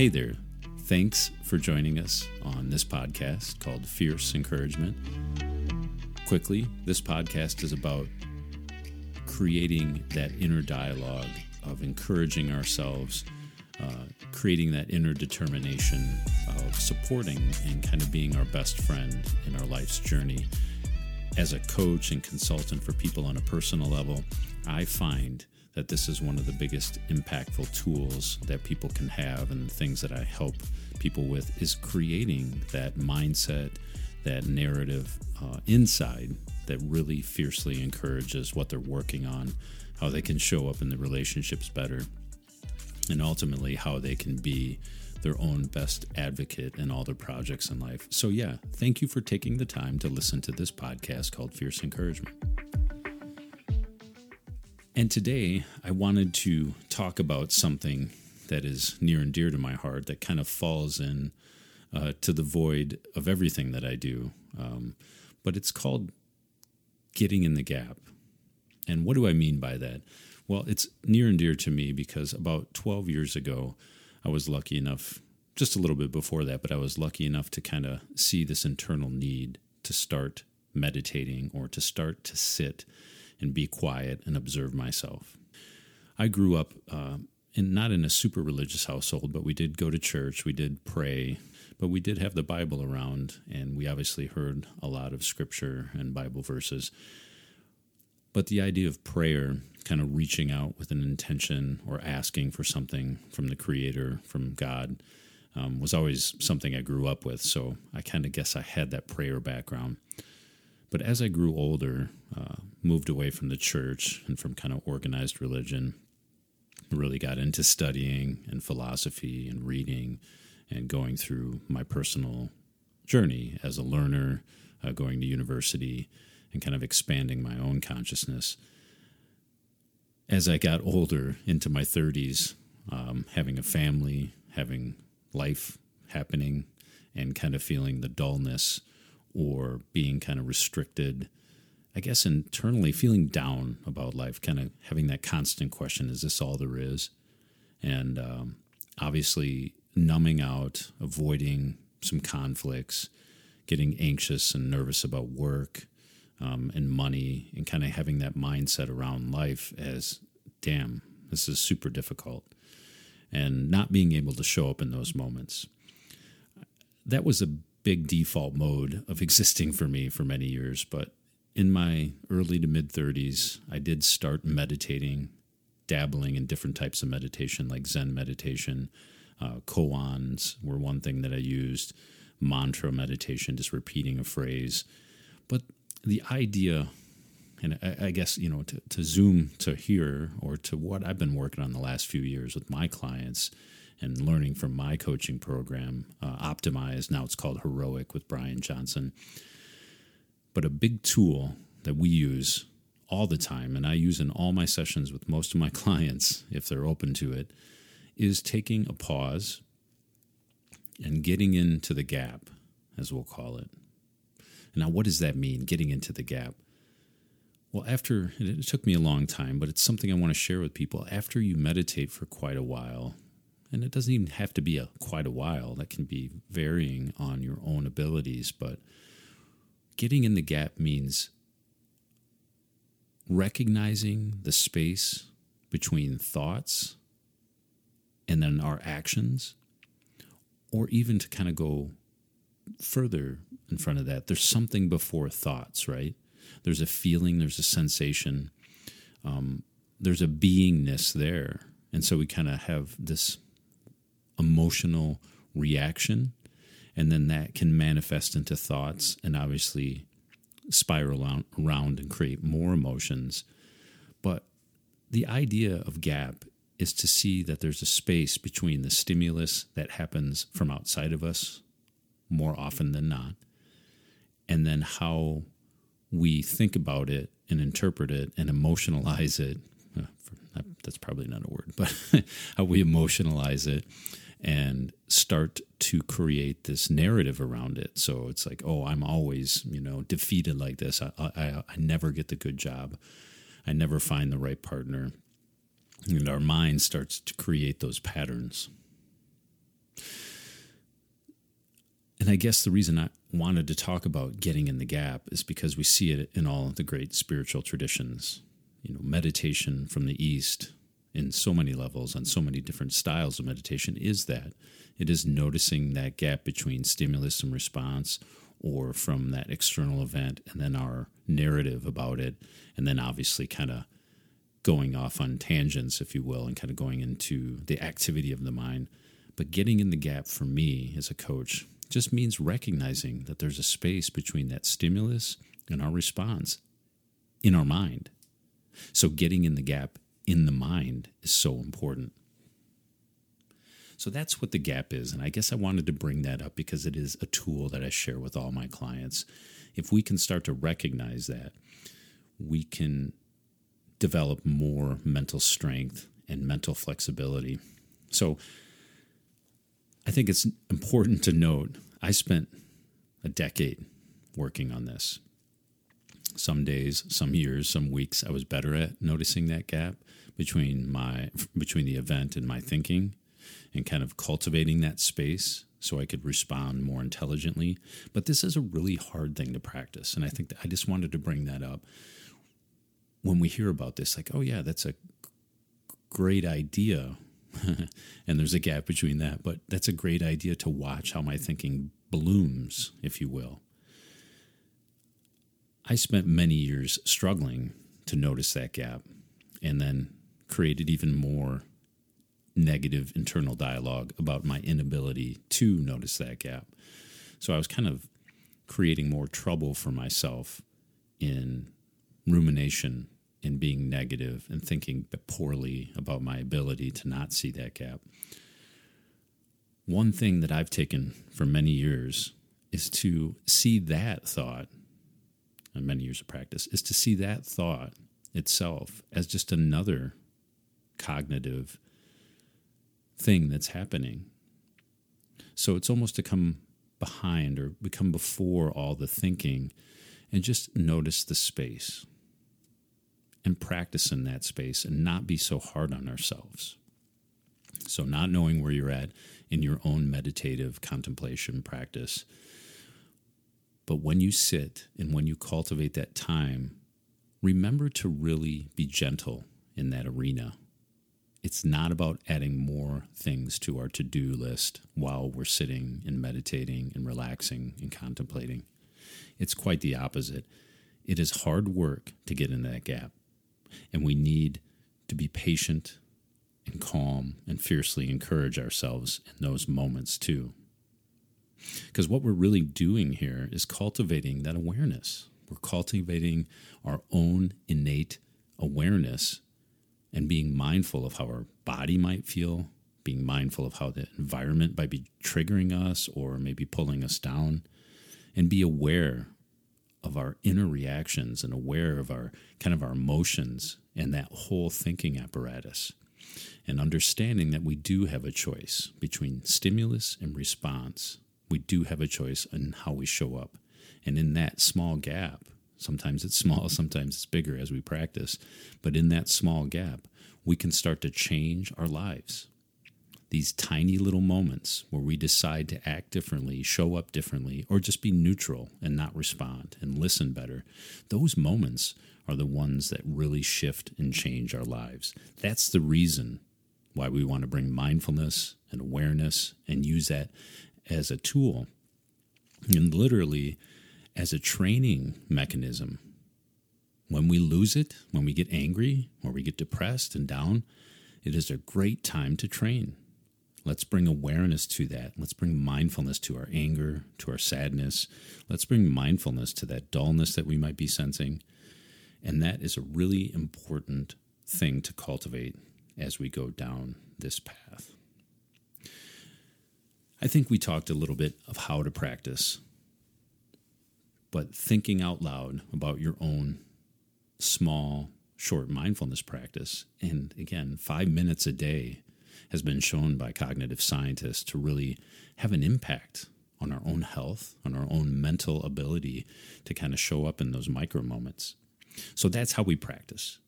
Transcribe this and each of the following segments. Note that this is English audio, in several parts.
Hey there. Thanks for joining us on this podcast called Fierce Encouragement. Quickly, this podcast is about creating that inner dialogue of encouraging ourselves, uh, creating that inner determination of supporting and kind of being our best friend in our life's journey. As a coach and consultant for people on a personal level, I find that this is one of the biggest impactful tools that people can have and the things that I help people with is creating that mindset, that narrative uh, inside that really fiercely encourages what they're working on, how they can show up in the relationships better, and ultimately how they can be their own best advocate in all their projects in life. So, yeah, thank you for taking the time to listen to this podcast called Fierce Encouragement. And today I wanted to talk about something that is near and dear to my heart that kind of falls in uh, to the void of everything that I do. Um, but it's called getting in the gap. And what do I mean by that? Well, it's near and dear to me because about 12 years ago, I was lucky enough, just a little bit before that, but I was lucky enough to kind of see this internal need to start meditating or to start to sit and be quiet and observe myself. I grew up uh, in not in a super religious household, but we did go to church, we did pray, but we did have the Bible around, and we obviously heard a lot of scripture and Bible verses. But the idea of prayer, kind of reaching out with an intention or asking for something from the Creator, from God, um, was always something I grew up with. So I kind of guess I had that prayer background. But as I grew older, uh, moved away from the church and from kind of organized religion, really got into studying and philosophy and reading and going through my personal journey as a learner, uh, going to university, and kind of expanding my own consciousness. As I got older into my 30s, um, having a family, having life happening, and kind of feeling the dullness or being kind of restricted, I guess internally feeling down about life, kind of having that constant question is this all there is? And um, obviously, numbing out, avoiding some conflicts, getting anxious and nervous about work um, and money, and kind of having that mindset around life as, damn, this is super difficult, and not being able to show up in those moments. That was a big default mode of existing for me for many years, but in my early to mid 30s, I did start meditating, dabbling in different types of meditation like Zen meditation, uh, koans were one thing that I used, mantra meditation, just repeating a phrase. But the idea, and I, I guess, you know, to, to zoom to here or to what I've been working on the last few years with my clients and learning from my coaching program, uh, Optimize, now it's called Heroic with Brian Johnson. But a big tool that we use all the time, and I use in all my sessions with most of my clients, if they're open to it, is taking a pause and getting into the gap, as we'll call it. Now, what does that mean, getting into the gap? Well, after it took me a long time, but it's something I want to share with people. After you meditate for quite a while, and it doesn't even have to be a quite a while, that can be varying on your own abilities, but getting in the gap means recognizing the space between thoughts and then our actions, or even to kind of go further in front of that, there's something before thoughts, right? There's a feeling, there's a sensation, um, there's a beingness there. And so we kind of have this emotional reaction, and then that can manifest into thoughts and obviously spiral out, around and create more emotions. But the idea of gap is to see that there's a space between the stimulus that happens from outside of us more often than not, and then how we think about it and interpret it and emotionalize it. That's probably not a word, but how we emotionalize it and start to create this narrative around it. So it's like, oh, I'm always, you know, defeated like this. I, I, I never get the good job. I never find the right partner And our mind starts to create those patterns. And I guess the reason I wanted to talk about getting in the gap is because we see it in all of the great spiritual traditions. You know, meditation from the East in so many levels, on so many different styles of meditation, is that it is noticing that gap between stimulus and response, or from that external event, and then our narrative about it, and then obviously kind of going off on tangents, if you will, and kind of going into the activity of the mind. But getting in the gap for me as a coach just means recognizing that there's a space between that stimulus and our response in our mind. So, getting in the gap in the mind is so important. So, that's what the gap is. And I guess I wanted to bring that up because it is a tool that I share with all my clients. If we can start to recognize that, we can develop more mental strength and mental flexibility. So, I think it's important to note I spent a decade working on this. Some days, some years, some weeks I was better at noticing that gap between my between the event and my thinking and kind of cultivating that space so I could respond more intelligently. But this is a really hard thing to practice and I think I just wanted to bring that up when we hear about this like, "Oh yeah, that's a great idea and there's a gap between that. But that's a great idea to watch how my thinking blooms, if you will. I spent many years struggling to notice that gap and then created even more negative internal dialogue about my inability to notice that gap. So I was kind of creating more trouble for myself in rumination in being negative and thinking poorly about my ability to not see that gap. One thing that I've taken for many years is to see that thought, and many years of practice, is to see that thought itself as just another cognitive thing that's happening. So it's almost to come behind or become before all the thinking and just notice the space and practice in that space and not be so hard on ourselves. So, not knowing where you're at in your own meditative contemplation practice. But when you sit and when you cultivate that time, remember to really be gentle in that arena. It's not about adding more things to our to do list while we're sitting and meditating and relaxing and contemplating. It's quite the opposite. It is hard work to get in that gap. And we need to be patient and calm and fiercely encourage ourselves in those moments too. Because what we're really doing here is cultivating that awareness. We're cultivating our own innate awareness and being mindful of how our body might feel, being mindful of how the environment might be triggering us or maybe pulling us down, and be aware of our inner reactions and aware of our kind of our emotions and that whole thinking apparatus. And understanding that we do have a choice between stimulus and response. We do have a choice in how we show up. And in that small gap sometimes it's small sometimes it's bigger as we practice but in that small gap we can start to change our lives these tiny little moments where we decide to act differently, show up differently, or just be neutral and not respond and listen better, those moments are the ones that really shift and change our lives. That's the reason why we want to bring mindfulness and awareness and use that as a tool and literally as a training mechanism. When we lose it, when we get angry or we get depressed and down, it is a great time to train Let's bring awareness to that. Let's bring mindfulness to our anger, to our sadness. Let's bring mindfulness to that dullness that we might be sensing. And that is a really important thing to cultivate as we go down this path. I think we talked a little bit of how to practice, but thinking out loud about your own small, short mindfulness practice, and again, five minutes a day has been shown by cognitive scientists to really have an impact on our own health, on our own mental ability to kind of show up in those micro moments. So that's how we practice.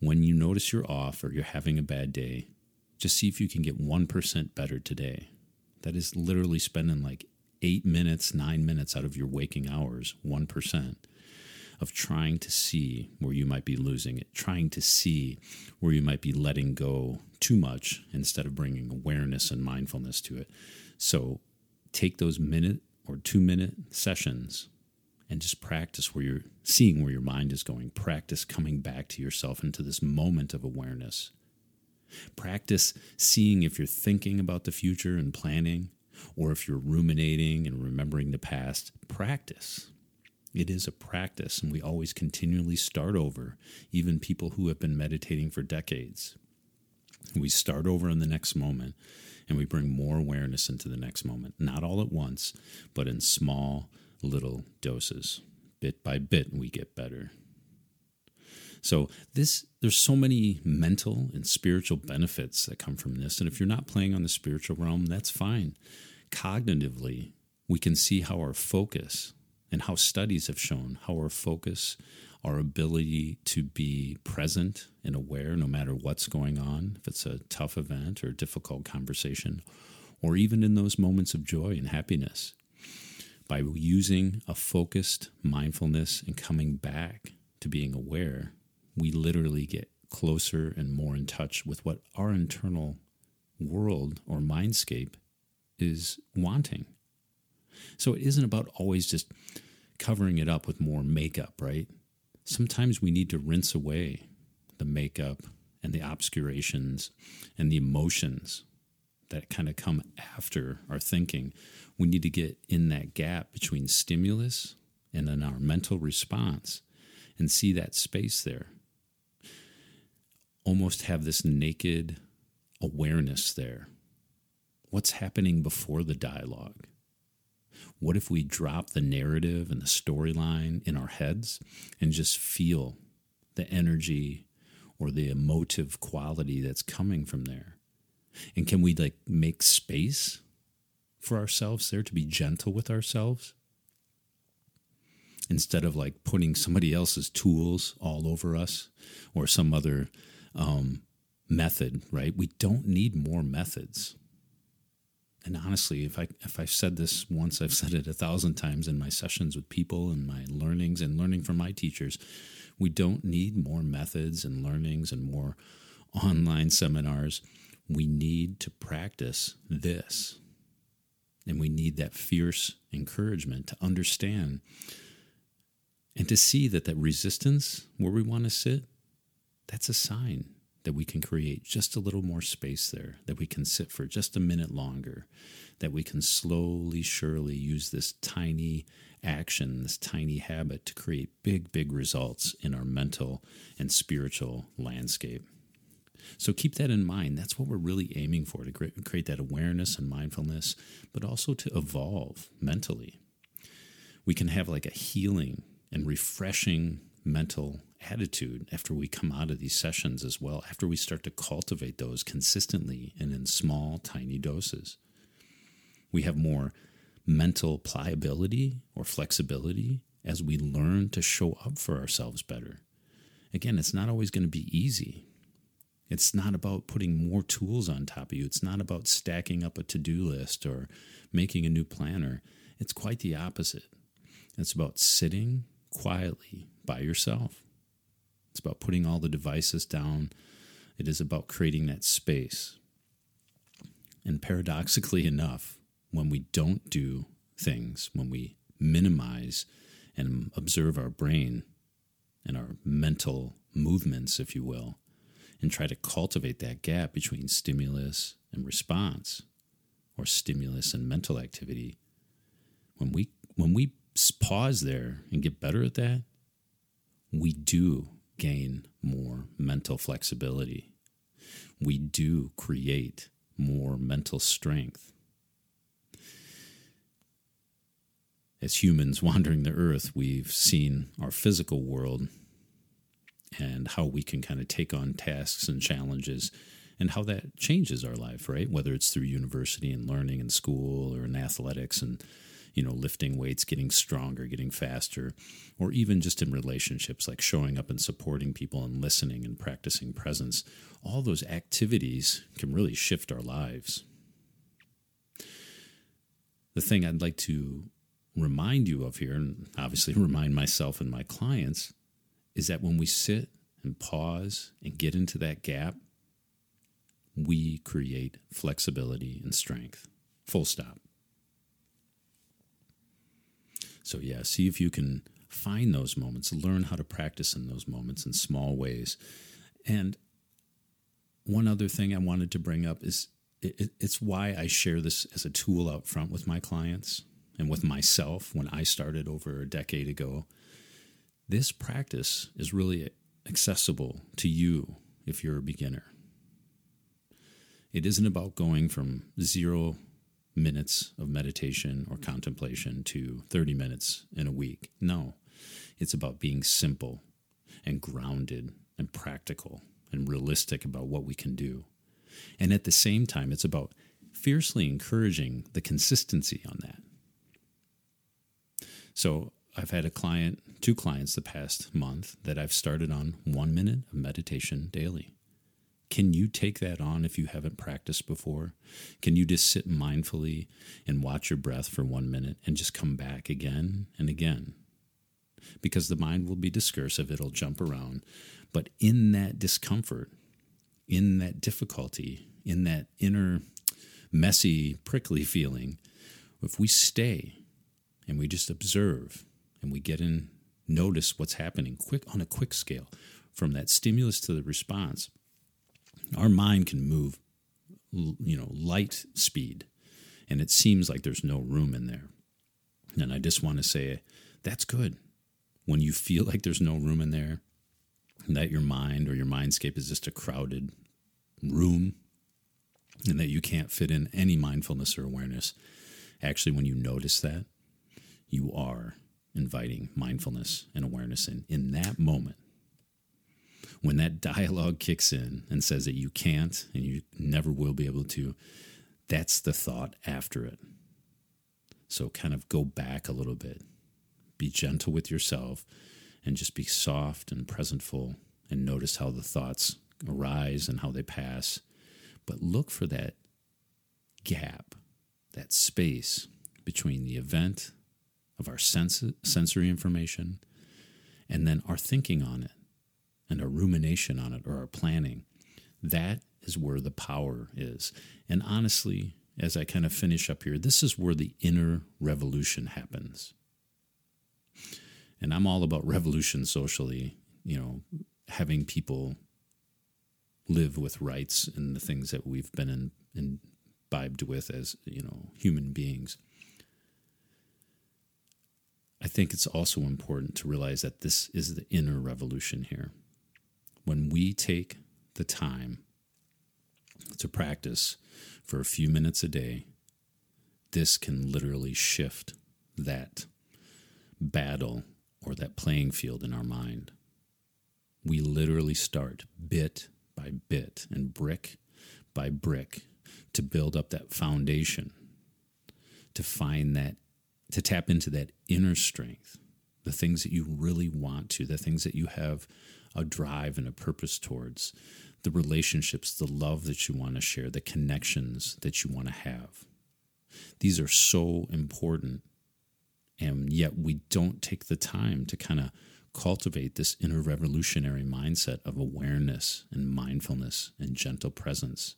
when you notice you're off or you're having a bad day, just see if you can get 1% better today. That is literally spending like eight minutes, nine minutes out of your waking hours, 1%, of trying to see where you might be losing it, trying to see where you might be letting go too much instead of bringing awareness and mindfulness to it. So take those minute or two minute sessions and just practice where you're seeing where your mind is going. Practice coming back to yourself into this moment of awareness. Practice seeing if you're thinking about the future and planning, or if you're ruminating and remembering the past. Practice. It is a practice, and we always continually start over, even people who have been meditating for decades. We start over in the next moment and we bring more awareness into the next moment, not all at once, but in small little doses. Bit by bit, we get better. So this there's so many mental and spiritual benefits that come from this. And if you're not playing on the spiritual realm, that's fine. Cognitively, we can see how our focus and how studies have shown how our focus, our ability to be present and aware no matter what's going on, if it's a tough event or a difficult conversation, or even in those moments of joy and happiness, by using a focused mindfulness and coming back to being aware, we literally get closer and more in touch with what our internal world or mindscape is wanting. So it isn't about always just covering it up with more makeup, right? Sometimes we need to rinse away the makeup and the obscurations and the emotions that kind of come after our thinking. We need to get in that gap between stimulus and then our mental response and see that space there almost have this naked awareness there. What's happening before the dialogue? What if we drop the narrative and the storyline in our heads and just feel the energy or the emotive quality that's coming from there? And can we like make space for ourselves there to be gentle with ourselves? Instead of like putting somebody else's tools all over us or some other um, method, right? We don't need more methods. And honestly, if I if I've said this once, I've said it a thousand times in my sessions with people and my learnings and learning from my teachers. We don't need more methods and learnings and more online seminars. We need to practice this. And we need that fierce encouragement to understand and to see that that resistance where we want to sit that's a sign that we can create just a little more space there, that we can sit for just a minute longer, that we can slowly, surely use this tiny action, this tiny habit to create big, big results in our mental and spiritual landscape. So keep that in mind. That's what we're really aiming for to create that awareness and mindfulness, but also to evolve mentally. We can have like a healing and refreshing mental attitude after we come out of these sessions as well, after we start to cultivate those consistently and in small, tiny doses. We have more mental pliability or flexibility as we learn to show up for ourselves better. Again, it's not always going to be easy. It's not about putting more tools on top of you. It's not about stacking up a to do list or making a new planner. It's quite the opposite. It's about sitting quietly by yourself it's about putting all the devices down. It is about creating that space. And paradoxically enough, when we don't do things, when we minimize and observe our brain and our mental movements, if you will, and try to cultivate that gap between stimulus and response or stimulus and mental activity, when we when we pause there and get better at that, we do gain more mental flexibility. We do create more mental strength. As humans wandering the earth, we've seen our physical world and how we can kind of take on tasks and challenges and how that changes our life, right? Whether it's through university and learning and school or in athletics and you know, lifting weights, getting stronger, getting faster, or even just in relationships like showing up and supporting people and listening and practicing presence. All those activities can really shift our lives. The thing I'd like to remind you of here, and obviously remind myself and my clients, is that when we sit and pause and get into that gap, we create flexibility and strength. Full stop. So, yeah, see if you can find those moments, learn how to practice in those moments in small ways. And one other thing I wanted to bring up is it, it's why I share this as a tool out front with my clients and with myself when I started over a decade ago. This practice is really accessible to you if you're a beginner. It isn't about going from zero minutes of meditation or contemplation to 30 minutes in a week. No, it's about being simple and grounded and practical and realistic about what we can do. And at the same time, it's about fiercely encouraging the consistency on that. So I've had a client, two clients the past month that I've started on one minute of meditation daily. Can you take that on if you haven't practiced before? Can you just sit mindfully and watch your breath for one minute and just come back again and again? Because the mind will be discursive, it'll jump around. But in that discomfort, in that difficulty, in that inner messy, prickly feeling, if we stay and we just observe and we get in, notice what's happening quick on a quick scale from that stimulus to the response, our mind can move, you know, light speed, and it seems like there's no room in there. And I just want to say that's good. When you feel like there's no room in there, that your mind or your mindscape is just a crowded room, and that you can't fit in any mindfulness or awareness. Actually, when you notice that, you are inviting mindfulness and awareness in in that moment when that dialogue kicks in and says that you can't and you never will be able to, that's the thought after it. So kind of go back a little bit. Be gentle with yourself and just be soft and presentful and notice how the thoughts arise and how they pass. But look for that gap, that space between the event of our sens- sensory information and then our thinking on it and our rumination on it or our planning. That is where the power is. And honestly, as I kind of finish up here, this is where the inner revolution happens. And I'm all about revolution socially, you know, having people live with rights and the things that we've been in, imbibed with as, you know, human beings. I think it's also important to realize that this is the inner revolution here when we take the time to practice for a few minutes a day, this can literally shift that battle or that playing field in our mind. We literally start bit by bit and brick by brick to build up that foundation, to find that, to tap into that inner strength, the things that you really want to, the things that you have a drive and a purpose towards, the relationships, the love that you want to share, the connections that you want to have. These are so important. And yet we don't take the time to kind of cultivate this inner revolutionary mindset of awareness and mindfulness and gentle presence.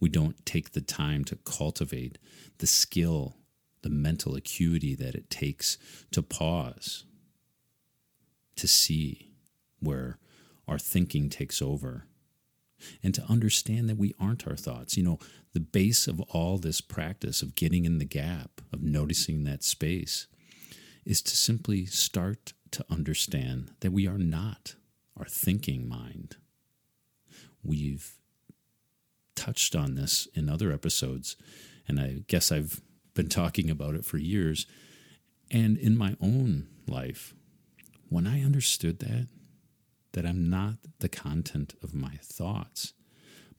We don't take the time to cultivate the skill, the mental acuity that it takes to pause, to see where our thinking takes over. And to understand that we aren't our thoughts. You know, the base of all this practice of getting in the gap, of noticing that space, is to simply start to understand that we are not our thinking mind. We've touched on this in other episodes, and I guess I've been talking about it for years. And in my own life, when I understood that, that I'm not the content of my thoughts,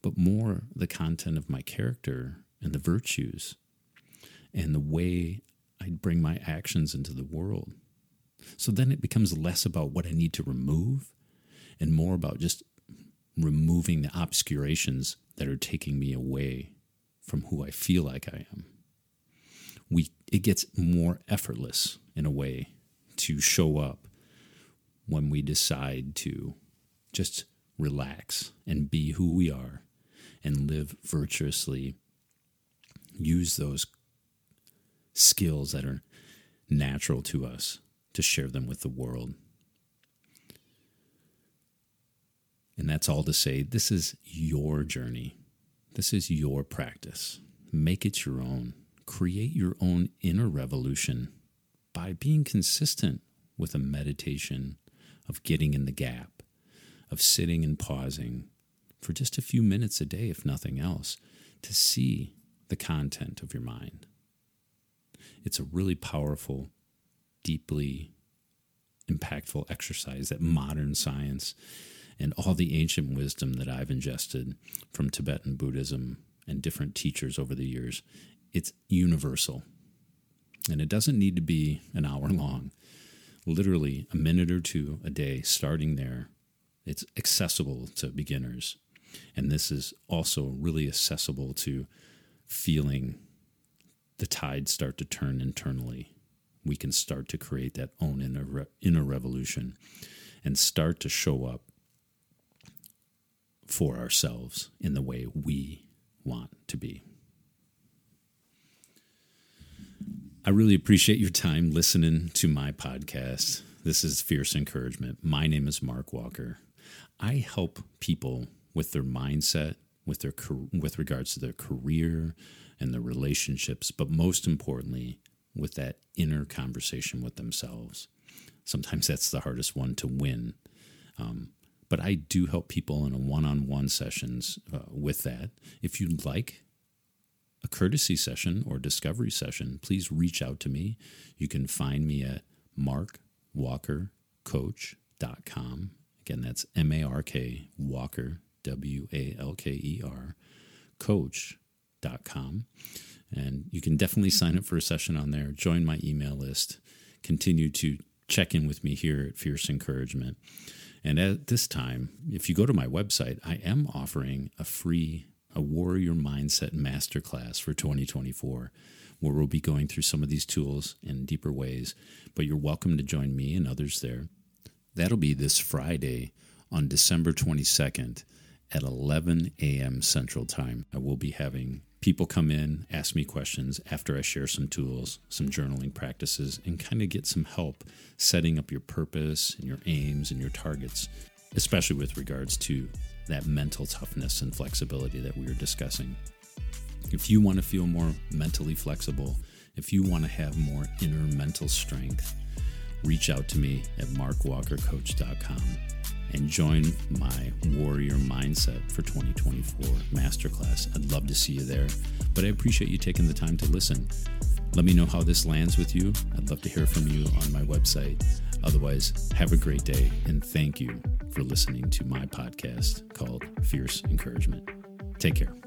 but more the content of my character and the virtues and the way I'd bring my actions into the world. So then it becomes less about what I need to remove and more about just removing the obscurations that are taking me away from who I feel like I am. We it gets more effortless in a way to show up when we decide to just relax and be who we are and live virtuously. Use those skills that are natural to us to share them with the world. And that's all to say this is your journey. This is your practice. Make it your own. Create your own inner revolution by being consistent with a meditation of getting in the gap, of sitting and pausing for just a few minutes a day, if nothing else, to see the content of your mind. It's a really powerful, deeply impactful exercise that modern science and all the ancient wisdom that I've ingested from Tibetan Buddhism and different teachers over the years, it's universal. And it doesn't need to be an hour long. Literally a minute or two a day, starting there. It's accessible to beginners. And this is also really accessible to feeling the tide start to turn internally. We can start to create that own inner, inner revolution and start to show up for ourselves in the way we want to be. I really appreciate your time listening to my podcast. This is Fierce Encouragement. My name is Mark Walker. I help people with their mindset, with their with regards to their career and their relationships, but most importantly, with that inner conversation with themselves. Sometimes that's the hardest one to win. Um, but I do help people in a one-on-one sessions uh, with that. If you'd like a courtesy session or discovery session, please reach out to me. You can find me at markwalkercoach.com. Again, that's M A R K Walker, W A L K E R, coach.com. And you can definitely sign up for a session on there, join my email list, continue to check in with me here at Fierce Encouragement. And at this time, if you go to my website, I am offering a free a warrior mindset masterclass for 2024 where we'll be going through some of these tools in deeper ways, but you're welcome to join me and others there. That'll be this Friday on December 22nd at 11 a.m. Central Time. I will be having people come in, ask me questions after I share some tools, some journaling practices, and kind of get some help setting up your purpose and your aims and your targets, especially with regards to that mental toughness and flexibility that we were discussing. If you want to feel more mentally flexible, if you want to have more inner mental strength, reach out to me at markwalkercoach.com and join my Warrior Mindset for 2024 Masterclass. I'd love to see you there, but I appreciate you taking the time to listen. Let me know how this lands with you. I'd love to hear from you on my website. Otherwise, have a great day and thank you for listening to my podcast called Fierce Encouragement. Take care.